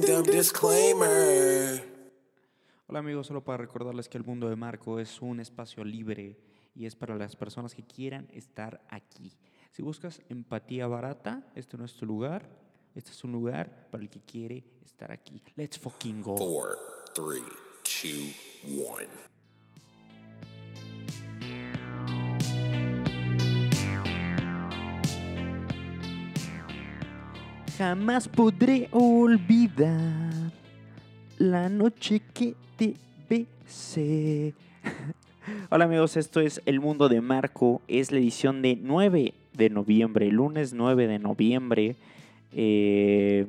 Disclaimer. Hola amigos, solo para recordarles que el mundo de Marco es un espacio libre y es para las personas que quieran estar aquí. Si buscas empatía barata, este no es tu lugar. Este es un lugar para el que quiere estar aquí. Let's fucking go. Four, three, two, one. Jamás podré olvidar la noche que te besé. Hola amigos, esto es El Mundo de Marco. Es la edición de 9 de noviembre, lunes 9 de noviembre. Eh,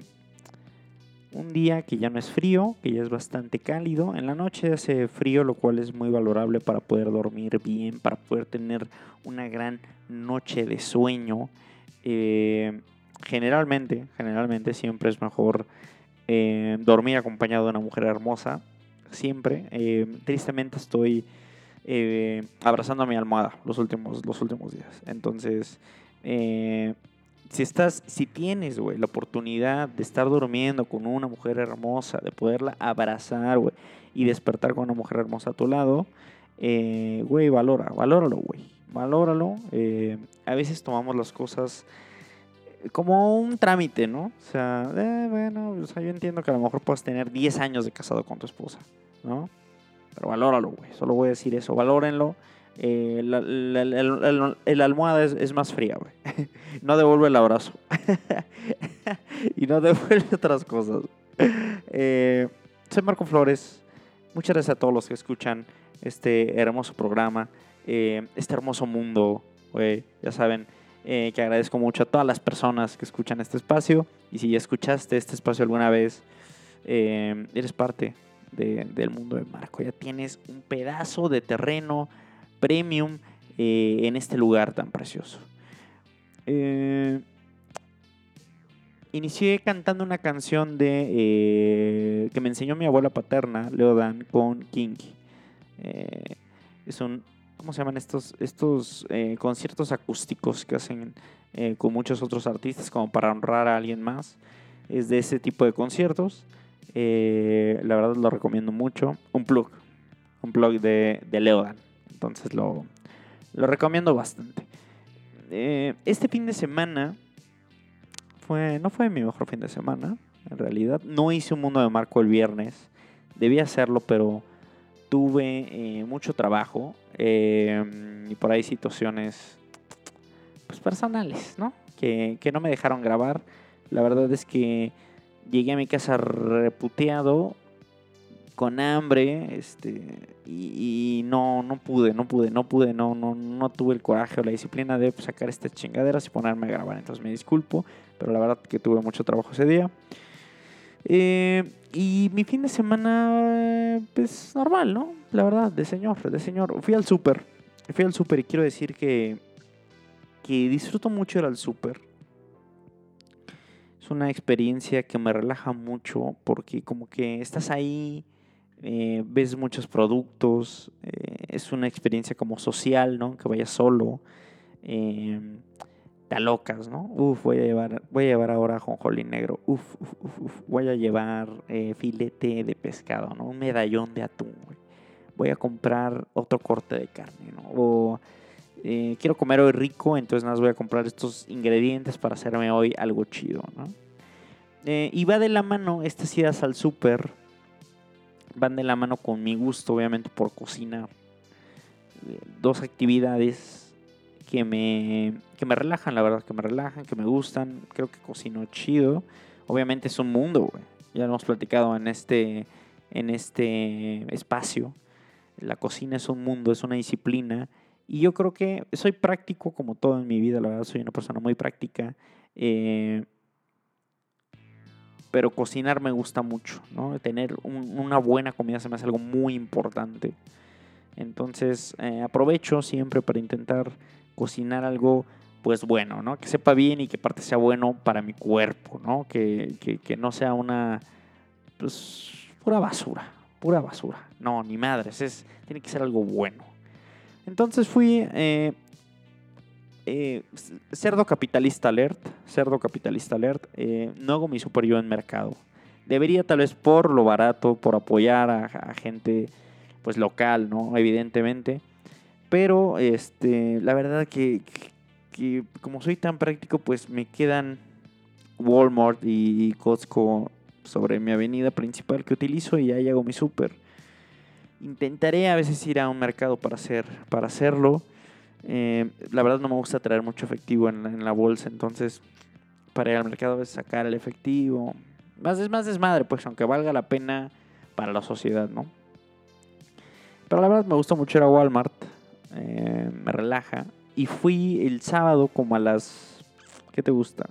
un día que ya no es frío, que ya es bastante cálido. En la noche hace frío, lo cual es muy valorable para poder dormir bien, para poder tener una gran noche de sueño. Eh, generalmente, generalmente siempre es mejor eh, dormir acompañado de una mujer hermosa. Siempre. Eh, tristemente estoy eh, abrazando a mi almohada los últimos, los últimos días. Entonces, si estás, si tienes, güey, la oportunidad de estar durmiendo con una mujer hermosa, de poderla abrazar, güey, y despertar con una mujer hermosa a tu lado, güey, valora, valóralo, güey, valóralo. A veces tomamos las cosas como un trámite, ¿no? O sea, eh, bueno, o sea, yo entiendo que a lo mejor puedes tener 10 años de casado con tu esposa, ¿no? Pero valóralo, güey. Solo voy a decir eso. Valórenlo. Eh, la, almohada es, es más fría, güey. no devuelve el abrazo. y no devuelve otras cosas. Eh, soy Marco Flores. Muchas gracias a todos los que escuchan este hermoso programa. eh, este hermoso mundo, güey. Ya saben eh, que agradezco mucho a todas las personas que escuchan este espacio. Y si ya escuchaste este espacio alguna vez, eh, eres parte de- del mundo de Marco. Ya tienes un pedazo de terreno premium eh, en este lugar tan precioso. Inicié cantando una canción de que me enseñó mi abuela paterna, Leodan, con Kinky. Es un, ¿cómo se llaman estos, estos eh, conciertos acústicos que hacen eh, con muchos otros artistas como para honrar a alguien más? Es de ese tipo de conciertos. Eh, la verdad lo recomiendo mucho. Un plug. Un plug de, de Leodan. Entonces lo, lo recomiendo bastante. Este fin de semana fue, no fue mi mejor fin de semana, en realidad. No hice un mundo de marco el viernes. Debía hacerlo, pero tuve eh, mucho trabajo eh, y por ahí situaciones pues, personales, ¿no? Que, que no me dejaron grabar. La verdad es que llegué a mi casa reputeado, con hambre, este, y, no, no pude, no pude, no pude, no, no, no tuve el coraje o la disciplina de sacar estas chingaderas y ponerme a grabar. Entonces me disculpo, pero la verdad que tuve mucho trabajo ese día. Eh, y mi fin de semana, pues normal, ¿no? La verdad, de señor, de señor. Fui al súper, fui al súper y quiero decir que, que disfruto mucho ir al súper. Es una experiencia que me relaja mucho porque como que estás ahí, eh, ves muchos productos, eh, es una experiencia como social, ¿no? Que vayas solo, eh, te alocas, ¿no? Uf, voy a llevar, voy a llevar ahora jonjolí negro, uf, uf, uf, uf, voy a llevar eh, filete de pescado, ¿no? Un medallón de atún. Voy a comprar otro corte de carne, ¿no? O eh, quiero comer hoy rico, entonces nada voy a comprar estos ingredientes para hacerme hoy algo chido, ¿no? Eh, y va de la mano estas idas al súper, van de la mano con mi gusto, obviamente, por cocinar. Dos actividades que me, que me relajan, la verdad, que me relajan, que me gustan. Creo que cocino chido. Obviamente es un mundo, güey. Ya lo hemos platicado en este, en este espacio. La cocina es un mundo, es una disciplina. Y yo creo que soy práctico como todo en mi vida, la verdad, soy una persona muy práctica. Eh, pero cocinar me gusta mucho, ¿no? Tener un- una buena comida se me hace algo muy importante. Entonces eh, aprovecho siempre para intentar cocinar algo pues bueno, ¿no? Que sepa bien y que aparte sea bueno para mi cuerpo, ¿no? Que, que- que no sea una pues pura basura, pura basura. No, ni madres, es, tiene que ser algo bueno. Entonces fui eh, eh, cerdo capitalista alert, cerdo capitalista alert. eh, no hago mi super yo en mercado. Debería tal vez por lo barato, por apoyar a, a gente pues local, ¿no? Evidentemente. Pero este, la verdad que, como soy tan práctico, pues me quedan Walmart y Costco sobre mi avenida principal que utilizo y ahí hago mi súper. Intentaré a veces ir a un mercado para, hacer, para hacerlo. Eh, la verdad no me gusta traer mucho efectivo en la, en la, bolsa, entonces para ir al mercado a veces sacar el efectivo. Más es más desmadre, pues aunque valga la pena para la sociedad, ¿no? Pero la verdad me gusta mucho ir a Walmart, eh, me relaja. Y fui el sábado como a las, ¿qué te gusta?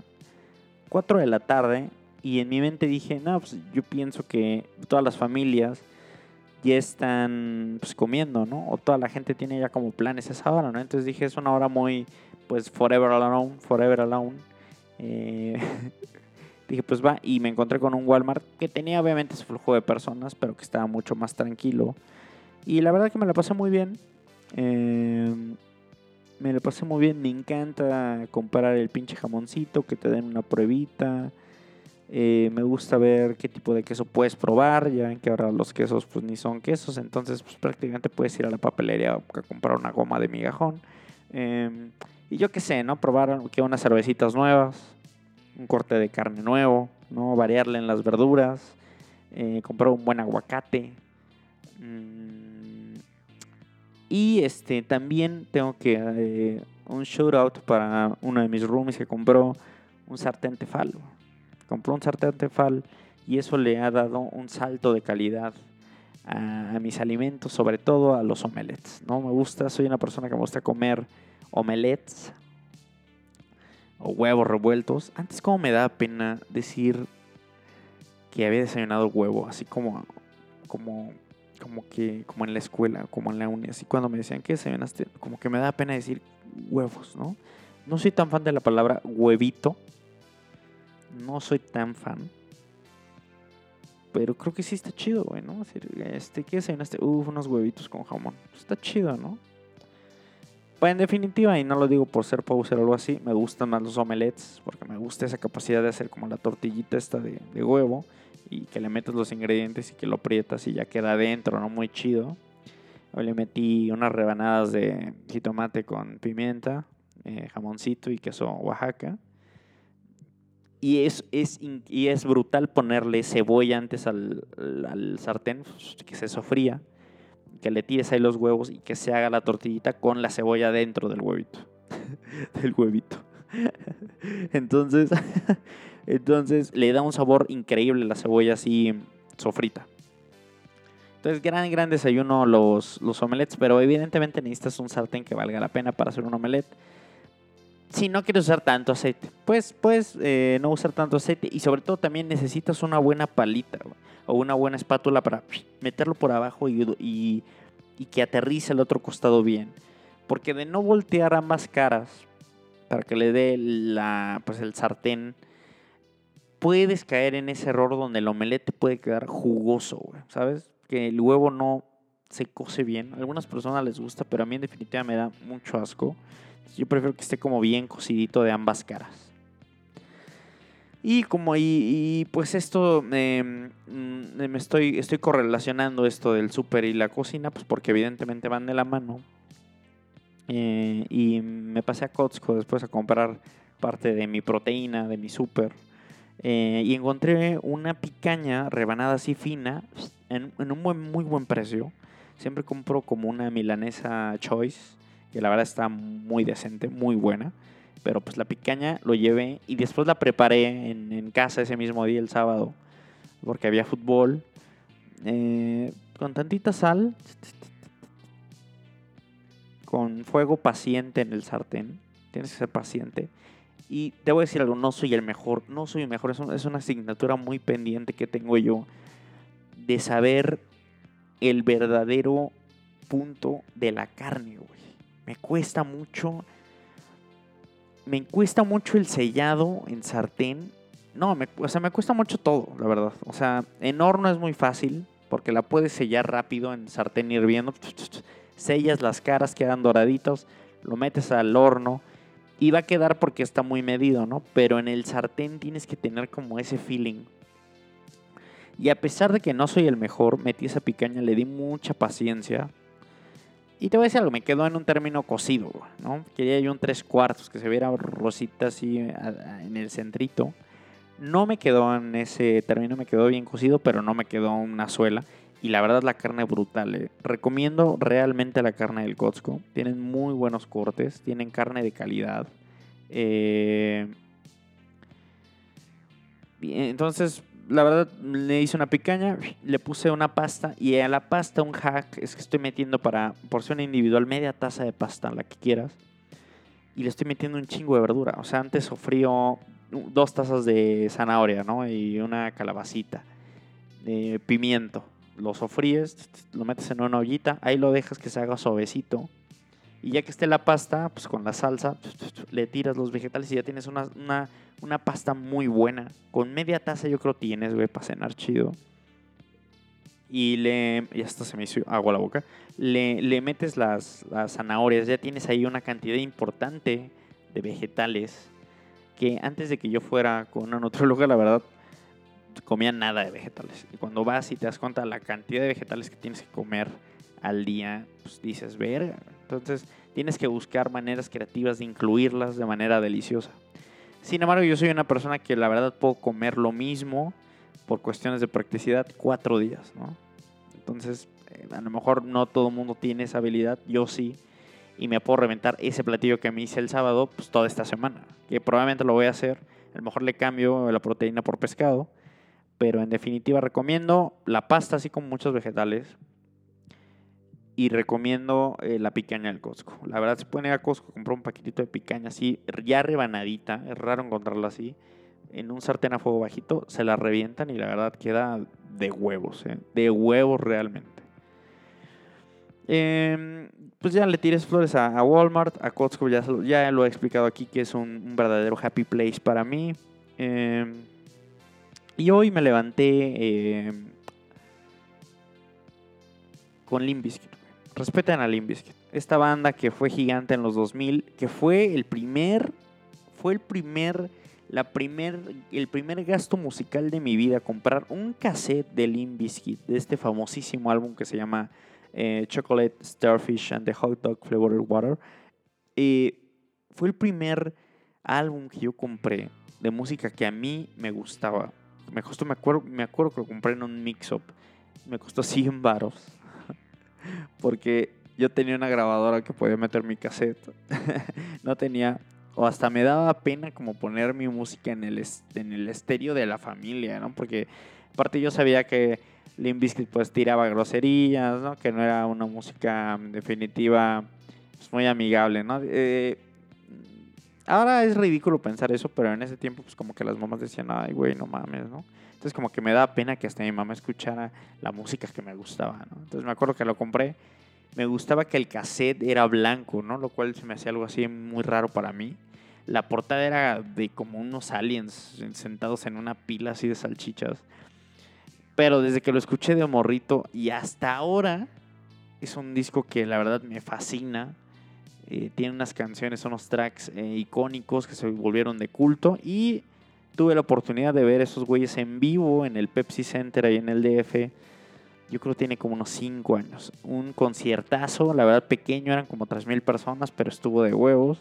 4 de la tarde y en mi mente dije, no, pues yo pienso que todas las familias ya están pues, comiendo, ¿no? O toda la gente tiene ya como planes esa hora, ¿no? Entonces dije, es una hora muy, pues, forever alone, forever alone. Eh, dije, pues va, y me encontré con un Walmart que tenía obviamente su flujo de personas, pero que estaba mucho más tranquilo. Y la verdad que me la pasé muy bien. Eh, me la pasé muy bien. Me encanta comprar el pinche jamoncito, que te den una pruebita. Eh, me gusta ver qué tipo de queso puedes probar. Ya ven que ahora los quesos pues ni son quesos. Entonces pues prácticamente puedes ir a la papelería a comprar una goma de migajón. Eh, y yo qué sé, ¿no? Probar que unas cervecitas nuevas. Un corte de carne nuevo. ¿no? Variarle en las verduras. Eh, comprar un buen aguacate. Mm, y este también tengo que eh, un shout out para uno de mis roomies que compró un sartén tefal. Compró un sartén tefal y eso le ha dado un salto de calidad a, mis alimentos, sobre todo a los omelets. No me gusta, soy una persona que me gusta comer omelets o huevos revueltos. Antes como me da pena decir que había desayunado huevo, así como como como que, como en la escuela, como en la uni, así cuando me decían que desayunaste, como que me da pena decir huevos, ¿no? No soy tan fan de la palabra huevito, no soy tan fan, pero creo que sí está chido, güey, ¿no? Este, ¿qué desayunaste? Uf, unos huevitos con jamón, está chido, ¿no? Pues en definitiva, y no lo digo por ser poser o algo así, me gustan más los omelets, porque me gusta esa capacidad de hacer como la tortillita esta de huevo y que le metes los ingredientes y que lo aprietas y ya queda adentro, ¿no? Muy chido. Hoy le metí unas rebanadas de jitomate con pimienta, eh, jamoncito y queso Oaxaca. Y es, es, y es brutal ponerle cebolla antes al, al sartén, que se sofría, que le tires ahí los huevos y que se haga la tortillita con la cebolla dentro del huevito. del huevito. Entonces, entonces le da un sabor increíble la cebolla así sofrita. Entonces, gran, gran desayuno los, los omelets, pero evidentemente necesitas un sartén que valga la pena para hacer un omelet. Si no quieres usar tanto aceite, pues puedes eh, no usar tanto aceite y sobre todo también necesitas una buena palita o una buena espátula para meterlo por abajo y, y, y que aterrice el otro costado bien. Porque de no voltear ambas caras para que le dé la, pues el sartén, puedes caer en ese error donde el omelette puede quedar jugoso, ¿sabes? Que el huevo no se cose bien. A algunas personas les gusta, pero a mí en definitiva me da mucho asco. Yo prefiero que esté como bien cocidito de ambas caras. Y como y, pues esto me estoy, estoy correlacionando esto del súper y la cocina, pues porque evidentemente van de la mano. Eh, y me pasé a Costco después a comprar parte de mi proteína, de mi súper. Eh, y encontré una picaña rebanada así fina en, en un buen, muy buen precio. Siempre compro como una milanesa choice, que la verdad está muy decente, muy buena. Pero pues la picaña lo llevé y después la preparé en, en casa ese mismo día, el sábado, porque había fútbol. Eh, con tantita sal, con fuego paciente en el sartén. Tienes que ser paciente. Y te voy a decir algo, no soy el mejor, no soy el mejor, es, es una asignatura muy pendiente que tengo yo de saber el verdadero punto de la carne, güey. Me cuesta mucho, me cuesta mucho el sellado en sartén. No, me, o sea, me cuesta mucho todo, la verdad. O sea, en horno es muy fácil, porque la puedes sellar rápido en sartén hirviendo. Sellas las caras, quedan doraditos, lo metes al horno y va a quedar porque está muy medido, ¿no? Pero en el sartén tienes que tener como ese feeling. Y a pesar de que no soy el mejor, metí esa picaña, le di mucha paciencia. Y te voy a decir algo, me quedó en un término cocido, ¿no? Quería yo un tres cuartos, que se viera rosita así en el centrito. No me quedó en ese término, me quedó bien cocido, pero no me quedó una suela. Y la verdad la carne brutal. eh. Recomiendo realmente la carne del Costco. Tienen muy buenos cortes, tienen carne de calidad. Eh, entonces, la verdad, le hice una picaña, le puse una pasta y a la pasta un hack es que estoy metiendo para porción individual media taza de pasta, la que quieras. Y le estoy metiendo un chingo de verdura. O sea, antes sofrío dos tazas de zanahoria, ¿no? Y una calabacita. Eh, pimiento. Lo sofríes, lo metes en una ollita, ahí lo dejas que se haga suavecito. Y ya que esté la pasta, pues con la salsa, le tiras los vegetales y ya tienes una, una, una pasta muy buena. Con media taza yo creo tienes, güey, para cenar chido. Y le. Ya hasta se me hizo agua la boca. Le, le metes las, las zanahorias. Ya tienes ahí una cantidad importante de vegetales. Que antes de que yo fuera con una nutrióloga, la verdad, comía nada de vegetales. Y cuando vas y te das cuenta la cantidad de vegetales que tienes que comer al día, pues dices, verga. Entonces tienes que buscar maneras creativas de incluirlas de manera deliciosa. Sin embargo, yo soy una persona que la verdad puedo comer lo mismo por cuestiones de practicidad cuatro días, ¿no? Entonces, eh, a lo mejor no todo el mundo tiene esa habilidad, yo sí. Y me puedo reventar ese platillo que me hice el sábado, pues toda esta semana. Que probablemente lo voy a hacer. A lo mejor le cambio la proteína por pescado. Pero en definitiva recomiendo la pasta así como muchos vegetales. Y recomiendo eh, la picaña del Costco. La verdad, se pueden ir a Costco, comprar un paquetito de picaña así, ya rebanadita. Es raro encontrarla así. En un sartén a fuego bajito, se la revientan y la verdad queda de huevos, ¿eh? de huevos realmente. Eh, pues ya le tires flores a, Walmart, a Costco, ya, ya, lo he explicado aquí que es un, verdadero happy place para mí. Eh, y hoy me levanté eh, con Limp Bizkit. Respeten a Limp Bizkit. Esta banda que fue gigante en los 2000, que fue el primer, fue el primer, la primer, el primer gasto musical de mi vida, comprar un cassette de Limp Bizkit, de este famosísimo álbum que se llama eh, Chocolate Starfish and the Hot Dog Flavored Water. Fue el primer álbum que yo compré de música que a mí me gustaba. Me costó, me acuerdo, me acuerdo que lo compré en un mix-up. Me costó 100 baros. Porque yo tenía una grabadora que podía meter mi cassette. no tenía, o hasta me daba pena como poner mi música en el, en el estéreo de la familia, ¿no? Porque aparte yo sabía que Limp Bizkit pues tiraba groserías, ¿no? Que no era una música definitiva pues, muy amigable, ¿no? Eh, ahora es ridículo pensar eso, pero en ese tiempo pues como que las mamás decían, ay, güey, no mames, ¿no? Entonces como que me da pena que hasta mi mamá escuchara la música que me gustaba, ¿no? Entonces me acuerdo que lo compré. Me gustaba que el cassette era blanco, ¿no? Lo cual se me hacía algo así muy raro para mí. La portada era de como unos aliens sentados en una pila así de salchichas. Pero desde que lo escuché de morrito y hasta ahora es un disco que la verdad me fascina. Eh, tiene unas canciones, unos tracks eh, icónicos que se volvieron de culto. Y tuve la oportunidad de ver esos güeyes en vivo en el Pepsi Center ahí en el DF. Yo creo que tiene como unos 5 años. Un conciertazo, la verdad pequeño, eran como 3.000 personas, pero estuvo de huevos.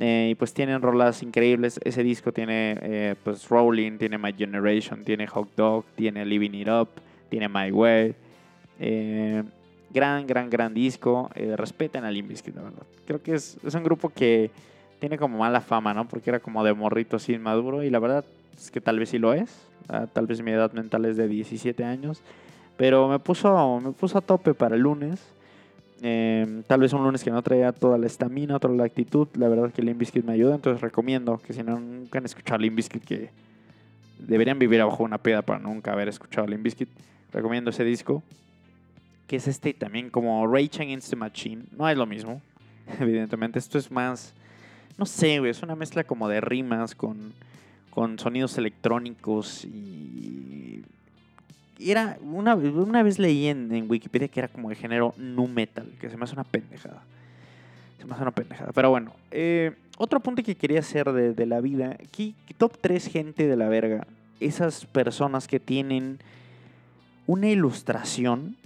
Eh, y pues tienen rolas increíbles. Ese disco tiene eh, pues Rolling, tiene My Generation, tiene Hot Dog, tiene Living It Up, tiene My Way. Eh, gran, gran, gran disco. respeten a Limp Bizkit, la verdad. Creo que es, es, un grupo que tiene como mala fama, ¿no? Porque era como de morrito así inmaduro. Y la verdad es que tal vez sí lo es. Uh, tal vez mi edad mental es de 17 años. Pero me puso, me puso a tope para el lunes. Eh, tal vez un lunes que no traía toda la estamina, toda la actitud. La verdad que Limp Bizkit me ayuda. Entonces recomiendo que si no, han escuchado Limp Bizkit, que deberían vivir abajo una peda para nunca haber escuchado Limp Bizkit. Recomiendo ese disco. Que es este también como Rage Against the Machine. No es lo mismo, evidentemente. Esto es más... No sé, güey. Es una mezcla como de rimas con, con sonidos electrónicos y era una, una vez leí en, Wikipedia que era como de género nu metal, que se me hace una pendejada. Se me hace una pendejada. Pero bueno, eh, otro punto que quería hacer de, de la vida, aquí, top 3 gente de la verga. Esas personas que tienen una ilustración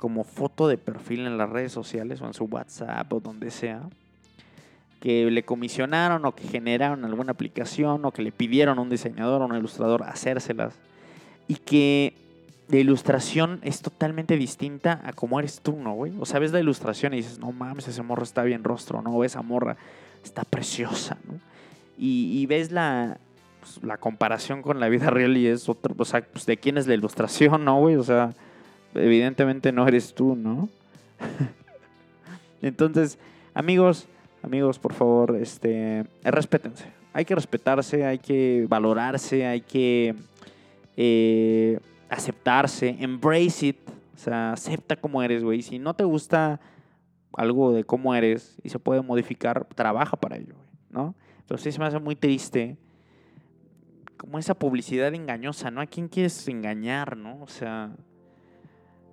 como foto de perfil en las redes sociales o en su WhatsApp o donde sea, que le comisionaron o que generaron alguna aplicación o que le pidieron a un diseñador o un ilustrador hacérselas y que la ilustración es totalmente distinta a cómo eres tú, ¿no, güey? O sea, ves la ilustración y dices, no mames, ese morro está bien rostro, ¿no? O esa morra está preciosa, ¿no? Y, y ves la, pues, la comparación con la vida real y es otro, o sea, pues de quién es la ilustración, ¿no, güey? O sea, evidentemente no eres tú, ¿no? Entonces, amigos, amigos, por favor, este, respétense. Hay que respetarse, hay que valorarse, hay que eh, aceptarse, embrace it. O sea, acepta cómo eres, güey. Si no te gusta algo de cómo eres y se puede modificar, trabaja para ello, güey, ¿no? Pero sí se me hace muy triste como esa publicidad engañosa, ¿no? ¿A quién quieres engañar, no? O sea,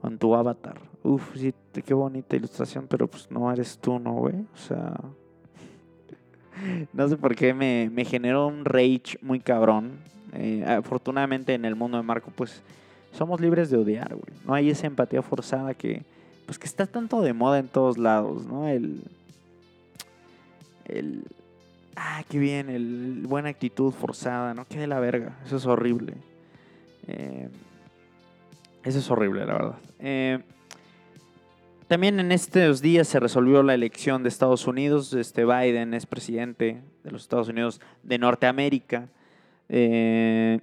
con tu avatar. Uf, sí, qué bonita ilustración, pero pues no eres tú, ¿no, güey? O sea, no sé por qué me, me generó un rage muy cabrón. Eh, afortunadamente en el mundo de Marco, pues somos libres de odiar, güey. No hay esa empatía forzada que, pues que está tanto de moda en todos lados, ¿no? El, el, ah, qué bien, el, buena actitud forzada, ¿no? Qué de la verga, eso es horrible. Eh, eso es horrible, la verdad. Eh, también en estos días se resolvió la elección de Estados Unidos. Este Biden es presidente de los Estados Unidos de Norteamérica. Eh,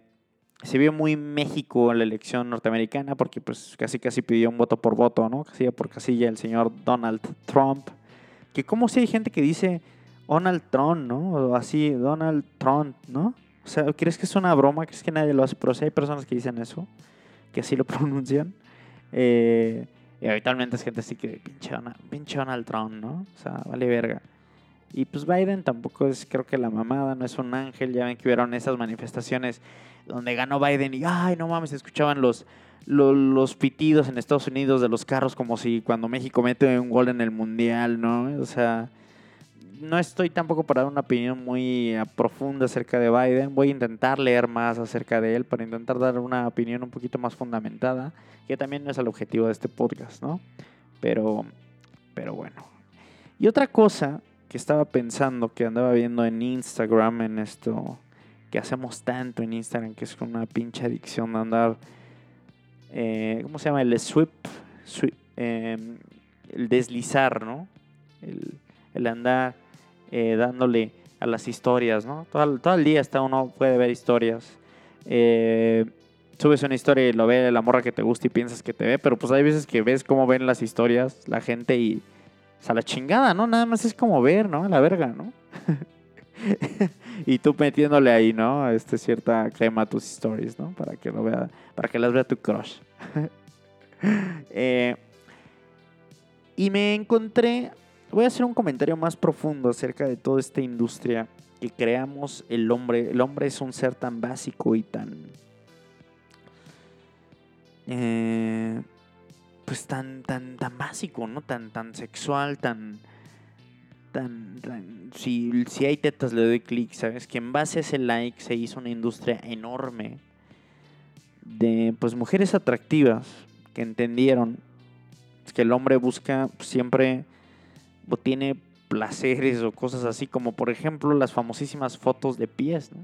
se vio muy México en la elección norteamericana porque pues casi casi pidió un voto por voto, ¿no? Casilla por casilla el señor Donald Trump. Que como si hay gente que dice Donald Trump, ¿no? O así, Donald Trump, ¿no? O sea, ¿crees que es una broma? ¿Crees que nadie lo hace? Pero sí hay personas que dicen eso, que así lo pronuncian. Eh, y habitualmente es gente así que pinche Donald, pinche Donald Trump, ¿no? O sea, vale verga. Y pues Biden tampoco es, creo que la mamada, no es un ángel. Ya ven que hubieron esas manifestaciones donde ganó Biden y, ay, no mames, escuchaban los, los, los, pitidos en Estados Unidos de los carros como si cuando México mete un gol en el Mundial, ¿no? O sea, no estoy tampoco para dar una opinión muy profunda acerca de Biden. Voy a intentar leer más acerca de él para intentar dar una opinión un poquito más fundamentada, que también no es el objetivo de este podcast, ¿no? Pero, pero bueno. Y otra cosa que estaba pensando, que andaba viendo en Instagram, en esto que hacemos tanto en Instagram, que es una pinche adicción de andar, eh, ¿cómo se llama? El sweep, eh, el deslizar, ¿no? El, el andar eh, dándole a las historias, ¿no? Todo, el día está uno puede ver historias. Eh, subes una historia y lo ve la morra que te gusta y piensas que te ve, pero pues hay veces que ves cómo ven las historias la gente y o sea, la chingada, ¿no? Nada más es como ver, ¿no? La verga, ¿no? y tú metiéndole ahí, ¿no? Este cierta crema a tus stories, ¿no? Para que lo vea, para que las vea tu crush. eh, y me encontré, voy a hacer un comentario más profundo acerca de toda esta industria que creamos el hombre. El hombre es un ser tan básico y tan... Eh, pues tan, tan, tan básico, ¿no? Tan, tan sexual, tan, tan, si, si hay tetas le doy clic, ¿sabes? Que en base a ese like se hizo una industria enorme de, pues, mujeres atractivas que entendieron que el hombre busca siempre o tiene placeres o cosas así, como por ejemplo las famosísimas fotos de pies, ¿no?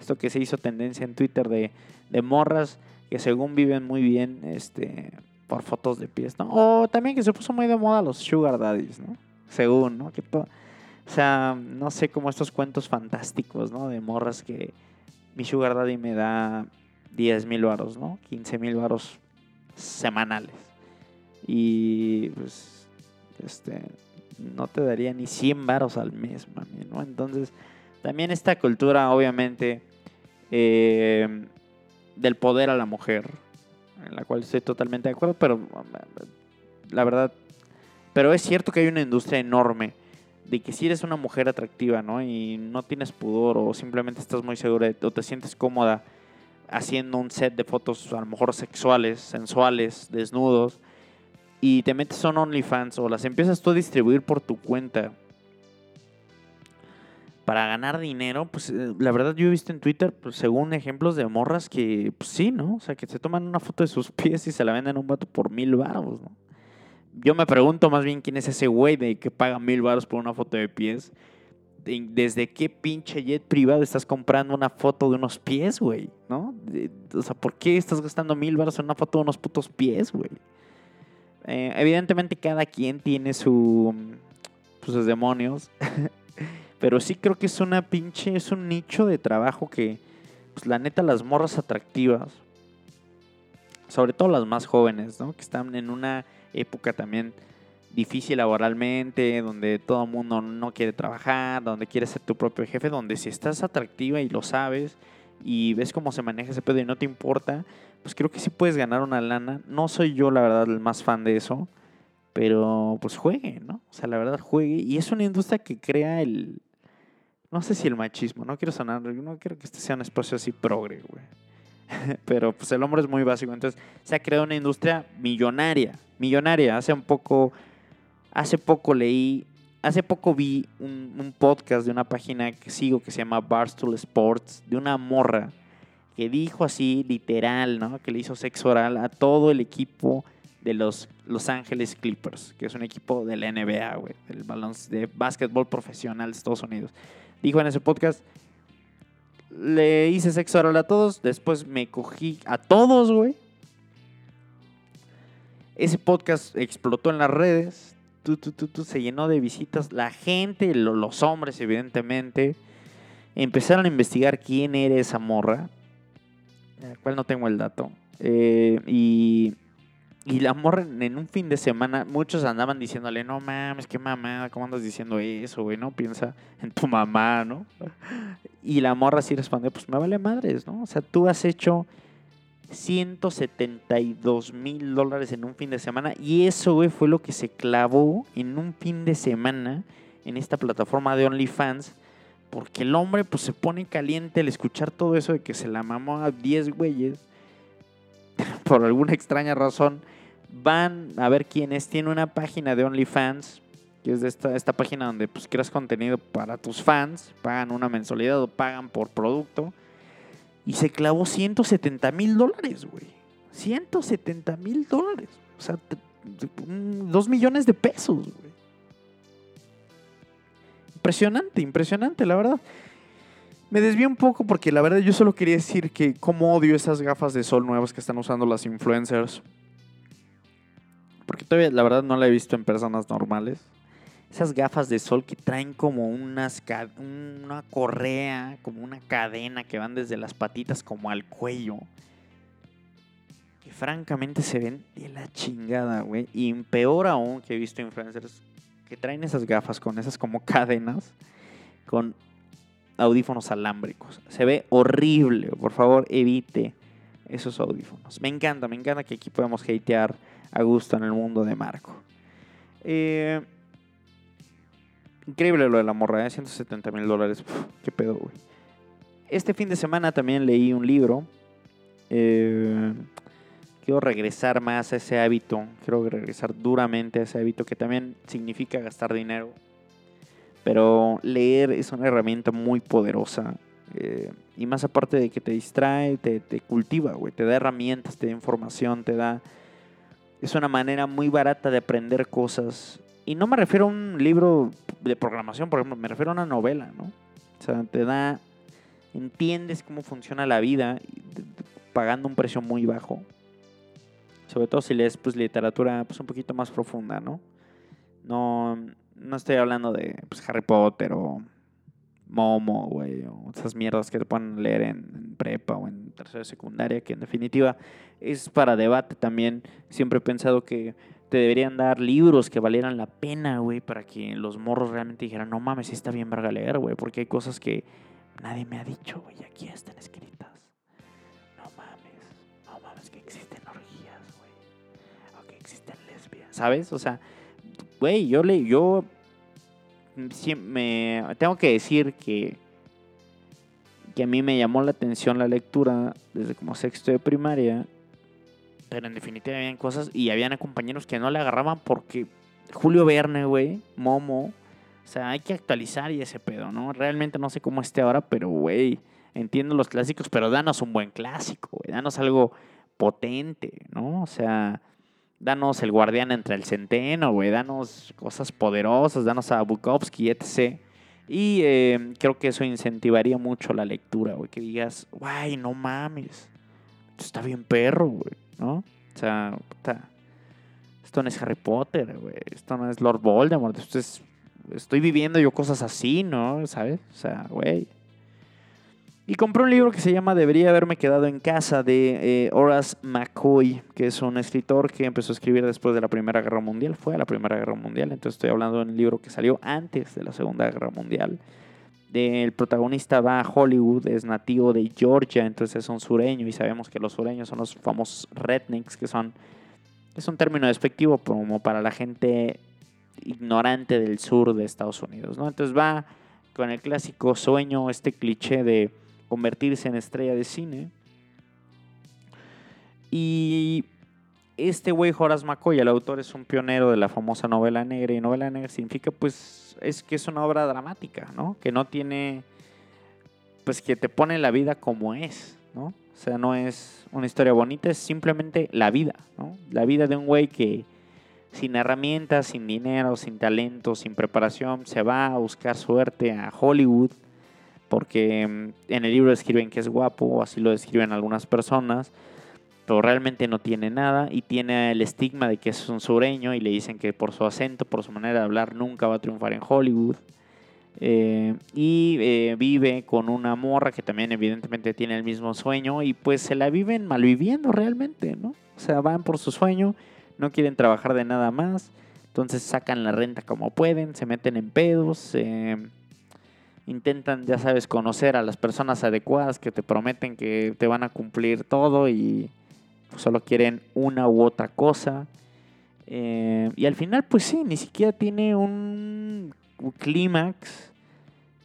Esto que se hizo tendencia en Twitter de, de morras que según viven muy bien, este, por fotos de pies, ¿no? O también que se puso muy de moda los sugar daddies, ¿no? Según, ¿no? Que o sea, no sé, como estos cuentos fantásticos, ¿no? De morras que mi sugar daddy me da 10 mil varos, ¿no? 15 mil varos semanales. Y pues, este, no te daría ni 100 varos al mes, mami, ¿no? Entonces, también esta cultura, obviamente, eh, del poder a la mujer, en la cual estoy totalmente de acuerdo, pero la verdad, pero es cierto que hay una industria enorme de que si eres una mujer atractiva, ¿no? Y no tienes pudor o simplemente estás muy segura o te sientes cómoda haciendo un set de fotos a lo mejor sexuales, sensuales, desnudos, y te metes en OnlyFans o las empiezas tú a distribuir por tu cuenta, para ganar dinero, pues eh, la verdad yo he visto en Twitter, pues, según ejemplos de morras que, pues sí, ¿no? O sea, que se toman una foto de sus pies y se la venden a un vato por mil baros, ¿no? Yo me pregunto más bien quién es ese güey de que paga mil baros por una foto de pies. De- ¿Desde qué pinche jet privado estás comprando una foto de unos pies, güey? ¿No? O sea, ¿por qué estás gastando mil baros en una foto de unos putos pies, güey? Eh, evidentemente cada quien tiene pues, sus demonios. Pero sí creo que es una pinche, es un nicho de trabajo que, pues la neta, las morras atractivas, sobre todo las más jóvenes, ¿no? Que están en una época también difícil laboralmente, donde todo el mundo no quiere trabajar, donde quieres ser tu propio jefe, donde si estás atractiva y lo sabes y ves cómo se maneja ese pedo y no te importa, pues creo que sí puedes ganar una lana. No soy yo, la verdad, el más fan de eso, pero pues juegue, ¿no? O sea, la verdad, juegue. Y es una industria que crea el... No sé si el machismo, no quiero sonar, no quiero que este sea un espacio así progre, güey. Pero pues el hombre es muy básico, entonces se ha creado una industria millonaria, millonaria. Hace un poco, hace poco leí, hace poco vi un, un podcast de una página que sigo que se llama Barstool Sports, de una morra que dijo así, literal, ¿no? Que le hizo sexo oral a todo el equipo de los Los Ángeles Clippers, que es un equipo de la NBA, güey, del balón de básquetbol profesional de Estados Unidos. Dijo en ese podcast, le hice sexo oral a todos, después me cogí a todos, güey. Ese podcast explotó en las redes, tu, tu, tu, se llenó de visitas, la gente, lo- los hombres evidentemente, empezaron a investigar quién era esa morra, la cual no tengo el dato. Eh, y, y la morra en, en un fin de semana, muchos andaban diciéndole, no mames, qué mamada, ¿cómo andas diciendo eso, güey? No piensa en tu mamá, ¿no? Y la morra sí respondió, pues me vale madres, ¿no? O sea, tú has hecho 172 mil dólares en un fin de semana y eso, güey, fue lo que se clavó en un fin de semana en esta plataforma de OnlyFans. Porque el hombre pues se pone caliente al escuchar todo eso de que se la mamó a 10 güeyes. Por alguna extraña razón. Van a ver quién es. Tiene una página de OnlyFans. Que es de esta, esta página donde pues creas contenido para tus fans. Pagan una mensualidad o pagan por producto. Y se clavó 170 mil dólares, güey. 170 mil dólares. O sea, te- te- un- dos millones de pesos, güey. Impresionante, impresionante, la verdad. Me desvié un poco porque la verdad yo solo quería decir que cómo odio esas gafas de sol nuevas que están usando las influencers. Porque todavía la verdad no la he visto en personas normales. Esas gafas de sol que traen como una correa, como una cadena que van desde las patitas como al cuello. Que francamente se ven de la chingada, güey. Y peor aún que he visto influencers que traen esas gafas con esas como cadenas con audífonos alámbricos. Se ve horrible. Por favor, evite esos audífonos. Me encanta, me encanta que aquí podemos hatear a gusto en el mundo de Marco. Eh, increíble lo de la morra, ¿eh? 170 mil dólares. Qué pedo, güey. Este fin de semana también leí un libro. Eh, quiero regresar más a ese hábito. Quiero regresar duramente a ese hábito que también significa gastar dinero. Pero leer es una herramienta muy poderosa. eh, y más aparte de que te distrae, te, te cultiva, güey. Te da herramientas, te da información, te da... Es una manera muy barata de aprender cosas. Y no me refiero a un libro de programación, por ejemplo. Me refiero a una novela, ¿no? O sea, te da... Entiendes cómo funciona la vida pagando un precio muy bajo. Sobre todo si lees pues, literatura pues, un poquito más profunda, ¿no? No, no estoy hablando de pues, Harry Potter o Momo, güey, o esas mierdas que te pueden leer en, en prepa o en tercera secundaria, que en definitiva es para debate también. Siempre he pensado que te deberían dar libros que valieran la pena, güey, para que los morros realmente dijeran, no mames, está bien verga leer, güey, porque hay cosas que nadie me ha dicho, güey, aquí están escritas. ¿Sabes? O sea, güey, yo le, yo me tengo que decir que que a mí me llamó la atención la lectura desde como sexto de primaria, pero en definitiva habían cosas y habían compañeros que no le agarraban porque Julio Verne, güey, Momo, O sea, hay que actualizar y ese pedo, ¿no? Realmente no sé cómo esté ahora, pero, güey, entiendo los clásicos, pero danos un buen clásico, güey. Danos algo potente, ¿no? O sea, danos el guardián entre el centeno, güey. Danos cosas poderosas, danos a Bukowski, etc. Y eh, creo que eso incentivaría mucho la lectura, güey. Que digas, güey, no mames. Esto está bien perro, güey, ¿no? O sea, puta, esto no es Harry Potter, güey. Esto no es Lord Voldemort. Esto es, estoy viviendo yo cosas así, ¿no? ¿Sabes? O sea, güey. Y compré un libro que se llama Debería haberme quedado en casa de eh, Horace McCoy, que es un escritor que empezó a escribir después de la Primera Guerra Mundial. Fue a la Primera Guerra Mundial, entonces estoy hablando de un libro que salió antes de la Segunda Guerra Mundial. El protagonista va a Hollywood, es nativo de Georgia, entonces es un sureño y sabemos que los sureños son los famosos rednecks, que son, es un término despectivo como para la gente ignorante del sur de Estados Unidos, ¿no? Entonces va con el clásico sueño, este cliché de convertirse en estrella de cine. Y este güey, Horace McCoy, el autor, es un pionero de la famosa novela negra. Y novela negra significa, pues, es que es una obra dramática, ¿no? Que no tiene, pues, que te pone la vida como es, ¿no? O sea, no es una historia bonita, es simplemente la vida, ¿no? La vida de un güey que sin herramientas, sin dinero, sin talento, sin preparación, se va a buscar suerte a Hollywood porque mm, en el libro describen que es guapo, así lo describen algunas personas, pero realmente no tiene nada y tiene el estigma de que es un sureño y le dicen que por su acento, por su manera de hablar, nunca va a triunfar en Hollywood. Eh, y eh, vive con una morra que también evidentemente tiene el mismo sueño y pues se la viven malviviendo realmente, ¿no? O sea, van por su sueño, no quieren trabajar de nada más, entonces sacan la renta como pueden, se meten en pedos, eh, intentan, ya sabes, conocer a las personas adecuadas que te prometen que te van a cumplir todo y solo quieren una u otra cosa. Eh, y al final, pues sí, ni siquiera tiene un clímax,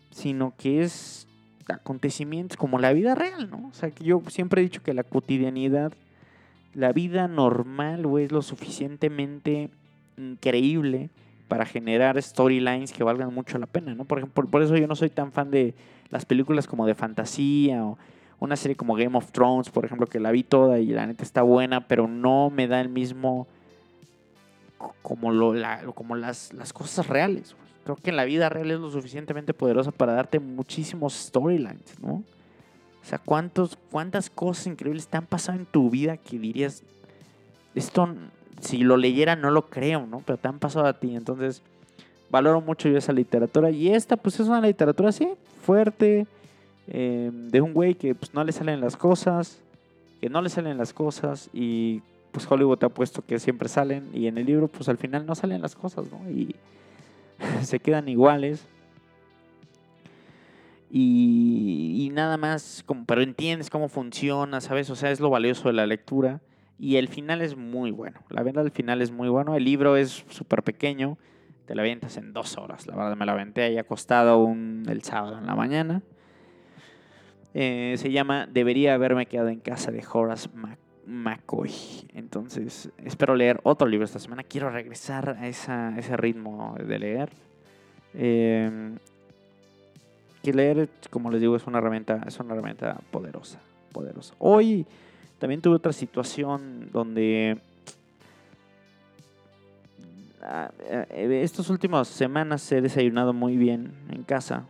sino que es acontecimientos como la vida real, ¿no? O sea, que yo siempre he dicho que la cotidianidad, la vida normal, güey, es lo suficientemente increíble para generar storylines que valgan mucho la pena, ¿no? Por ejemplo, por eso yo no soy tan fan de las películas como de fantasía o una serie como Game of Thrones, por ejemplo, que la vi toda y la neta está buena, pero no me da el mismo como, lo, como las, las cosas reales. Creo que en la vida real es lo suficientemente poderosa para darte muchísimos storylines, ¿no? O sea, ¿cuántos, ¿cuántas cosas increíbles te han pasado en tu vida que dirías, esto si lo leyera no lo creo, ¿no? Pero te han pasado a ti. Entonces, valoro mucho yo esa literatura. Y esta, pues es una literatura así, fuerte, em, de un güey que pues, no le salen las cosas, que no le salen las cosas y pues Hollywood te ha puesto que siempre salen y en el libro pues al final no salen las cosas, ¿no? Y se quedan iguales. Y, nada más, pero entiendes cómo funciona, ¿sabes? O sea, es lo valioso de la lectura. Y el final es muy bueno. La verdad, el final es muy bueno. El libro es súper pequeño. Te lo avientas en dos horas. La verdad, me lo aventé ahí acostado un, el sábado en la mañana. Eh, se llama Debería haberme quedado en casa de Horace McCoy. Entonces, espero leer otro libro esta semana. Quiero regresar a, ese ritmo de leer. Eh, que leer, como les digo, es una herramienta, es una herramienta poderosa. poderosa. Hoy también tuve otra situación donde ah, eh, estas últimas semanas he desayunado muy bien en casa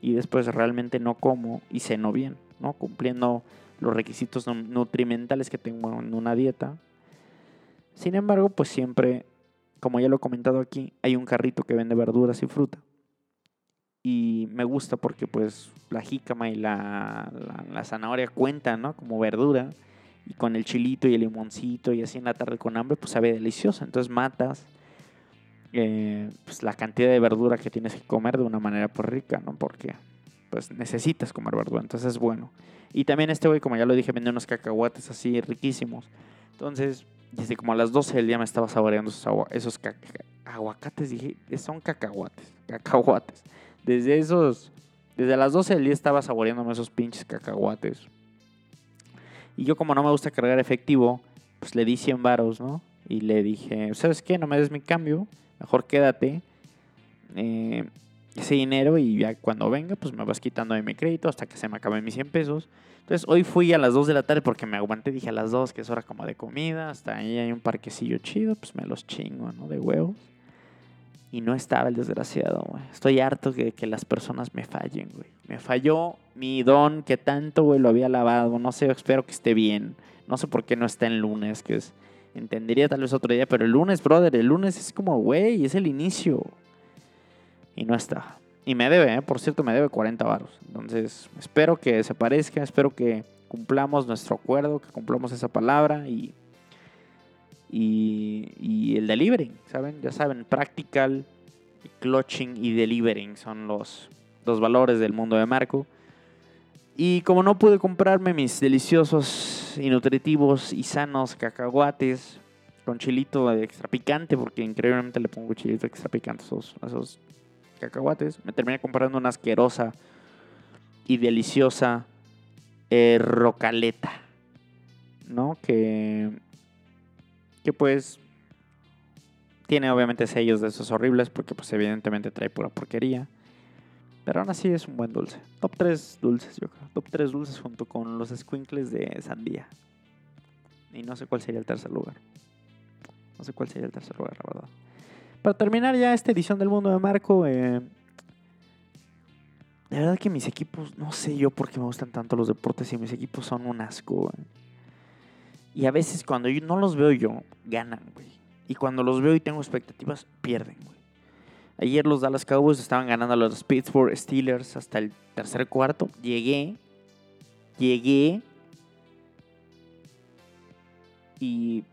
y después realmente no como y ceno bien, ¿no? Cumpliendo los requisitos nutrimentales que tengo en una dieta. Sin embargo, pues siempre, como ya lo he comentado aquí, hay un carrito que vende verduras y fruta. Y me gusta porque pues la jícama y la, la zanahoria cuentan, ¿no? Como verdura y con el chilito y el limoncito y así en la tarde con hambre, pues sabe delicioso. Entonces matas eh, pues la cantidad de verdura que tienes que comer de una manera pues rica, ¿no? Porque pues necesitas comer verdura, entonces es bueno. Y también este güey, como ya lo dije, vende unos cacahuates así riquísimos. Entonces, desde como a las 12 del día me estaba saboreando esos, esos aguacates, dije, son cacahuates, cacahuates. Desde esos, desde las 12 del día estaba saboreándome esos pinches cacahuates. Y yo como no me gusta cargar efectivo, pues le di 100 varos, ¿no? Y le dije, ¿sabes qué? No me des mi cambio, mejor quédate. Eh, ese dinero y ya cuando venga, pues me vas quitando de mi crédito hasta que se me acaben mis 100 pesos. Entonces hoy fui a las 2 de la tarde porque me aguanté, dije a las 2 que es hora como de comida, hasta ahí hay un parquecillo chido, pues me los chingo, ¿no? De huevos. Y no estaba el desgraciado, güey. Estoy harto de que las personas me fallen, güey. Me falló mi don que tanto, güey, lo había lavado. No sé, espero que esté bien. No sé por qué no está en lunes, que es... Entendería tal vez otro día, pero el lunes, brother, el lunes es como, güey, es el inicio. Y no está. Y me debe, ¿eh? por cierto, me debe 40 varos. Entonces, espero que se espero que cumplamos nuestro acuerdo, que cumplamos esa palabra y, y, y el delivering, ¿saben? Ya saben, practical, clutching y delivering son los, los valores del mundo de Marco. Y como no pude comprarme mis deliciosos y nutritivos y sanos cacahuates con chilito extra picante, porque increíblemente le pongo chilito extra picante a esos, esos cacahuates, me terminé comprando una asquerosa y deliciosa eh, rocaleta, ¿no? Que, que pues tiene obviamente sellos de esos horribles porque pues evidentemente trae pura porquería. Pero aún así es un buen dulce. Top 3 dulces, yo creo. Top 3 dulces junto con los squinkles de sandía. Y no sé cuál sería el tercer lugar. No sé cuál sería el tercer lugar, la verdad. Para terminar ya esta edición del mundo de Marco, eh, de verdad que mis equipos, no sé yo por qué me gustan tanto los deportes y mis equipos son un asco. Y a veces cuando yo no los veo yo, ganan, güey. Y cuando los veo y tengo expectativas, pierden, güey. Ayer los Dallas Cowboys estaban ganando a los Pittsburgh Steelers hasta el tercer cuarto. Llegué, llegué y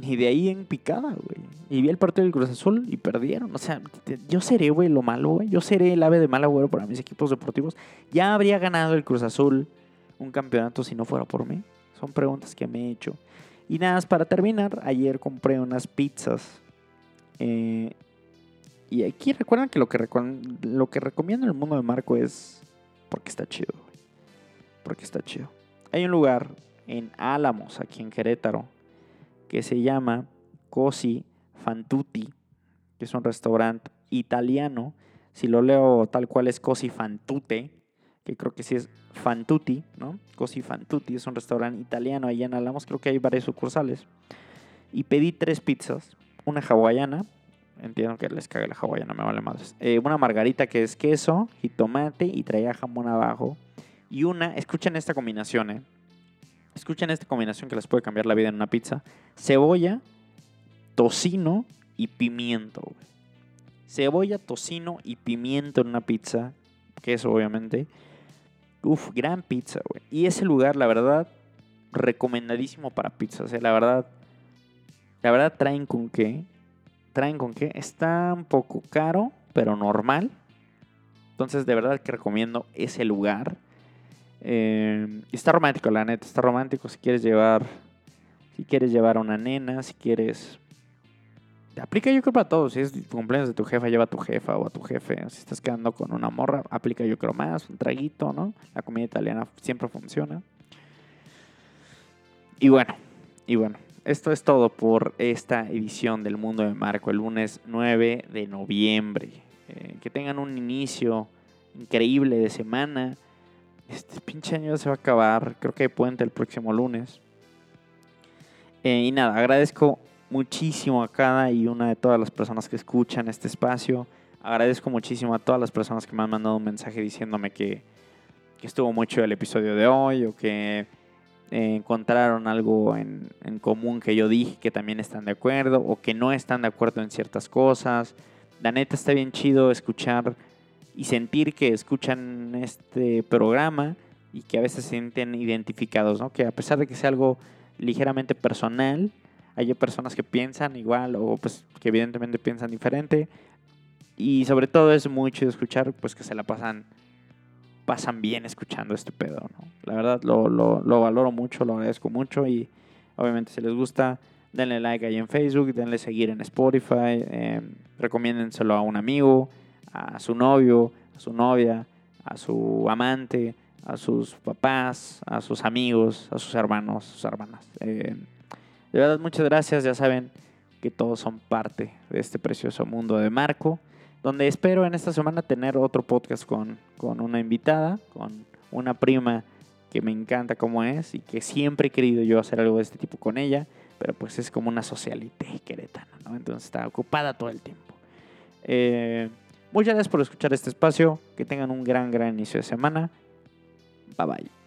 y de ahí en picada, güey. Y vi el partido del Cruz Azul y perdieron. O sea, yo seré, güey, lo malo, güey. Yo seré el ave de mal agüero para mis equipos deportivos. Ya habría ganado el Cruz Azul un campeonato si no fuera por mí. Son preguntas que me he hecho. Y nada, para terminar, ayer compré unas pizzas. Eh, y aquí recuerdan que lo que, lo que recomiendo en el mundo de Marco es porque está chido. Porque está chido. Hay un lugar en Álamos, aquí en Querétaro, que se llama Cosi Fantuti, que es un restaurante italiano. Si lo leo tal cual es Cosi Fantute, que creo que sí es Fantuti, ¿no? Cosi Fantuti es un restaurante italiano allá en Alamos, creo que hay varias sucursales. Y pedí tres pizzas, una hawaiana, entiendo que les cague la hawaiana, me vale más. Eh, una margarita que es queso y tomate y traía jamón abajo. Y una, escuchen esta combinación, ¿eh? Escuchen esta combinación que les puede cambiar la vida en una pizza. Cebolla, tocino y pimiento. Cebolla, tocino y pimiento en una pizza. Queso, obviamente. Uf, gran pizza, güey. Y ese lugar, la verdad, recomendadísimo para pizzas. ¿eh? La verdad, la verdad traen con qué. Traen con qué. Está un poco caro, pero normal. Entonces, de verdad que recomiendo ese lugar. Eh, está romántico, la neta, está romántico si quieres llevar, si quieres llevar a una nena, si quieres... Aplica yo creo para todos, si es cumpleaños de tu jefa, lleva a tu jefa o a tu jefe. Si estás quedando con una morra, aplica yo creo más, un traguito, ¿no? La comida italiana siempre funciona. Y bueno, y bueno, esto es todo por esta edición del Mundo de Marco, el lunes 9 de noviembre. Eh, que tengan un inicio increíble de semana este pinche año se va a acabar. Creo que hay puente el próximo lunes. Eh, y nada, agradezco muchísimo a cada y una de todas las personas que escuchan este espacio. Agradezco muchísimo a todas las personas que me han mandado un mensaje diciéndome que, estuvo mucho el episodio de hoy o que eh, encontraron algo en, en, común que yo dije que también están de acuerdo o que no están de acuerdo en ciertas cosas. La neta está bien chido escuchar y sentir que escuchan este programa y que a veces se sienten identificados, ¿no? Que a pesar de que sea algo ligeramente personal, hay personas que piensan igual o pues que evidentemente piensan diferente y sobre todo es muy chido escuchar pues que se la pasan pasan bien escuchando este pedo, ¿no? La verdad lo, lo, lo valoro mucho, lo agradezco mucho y obviamente si les gusta denle like ahí en Facebook, denle seguir en Spotify, eh, recomiéndenselo a un amigo, a su novio, a su novia, a su amante, a sus papás, a sus amigos, a sus hermanos, sus hermanas. Eh, de verdad, muchas gracias. Ya saben que todos son parte de este precioso mundo de Marco. donde espero en esta semana tener otro podcast con, con una invitada, con una prima que me encanta como es y que siempre he querido yo hacer algo de este tipo con ella, pero pues es como una socialité queretana, ¿no? Entonces está ocupada todo el tiempo. Eh, muchas gracias por escuchar este espacio, que tengan un gran, gran inicio de semana. Bye bye.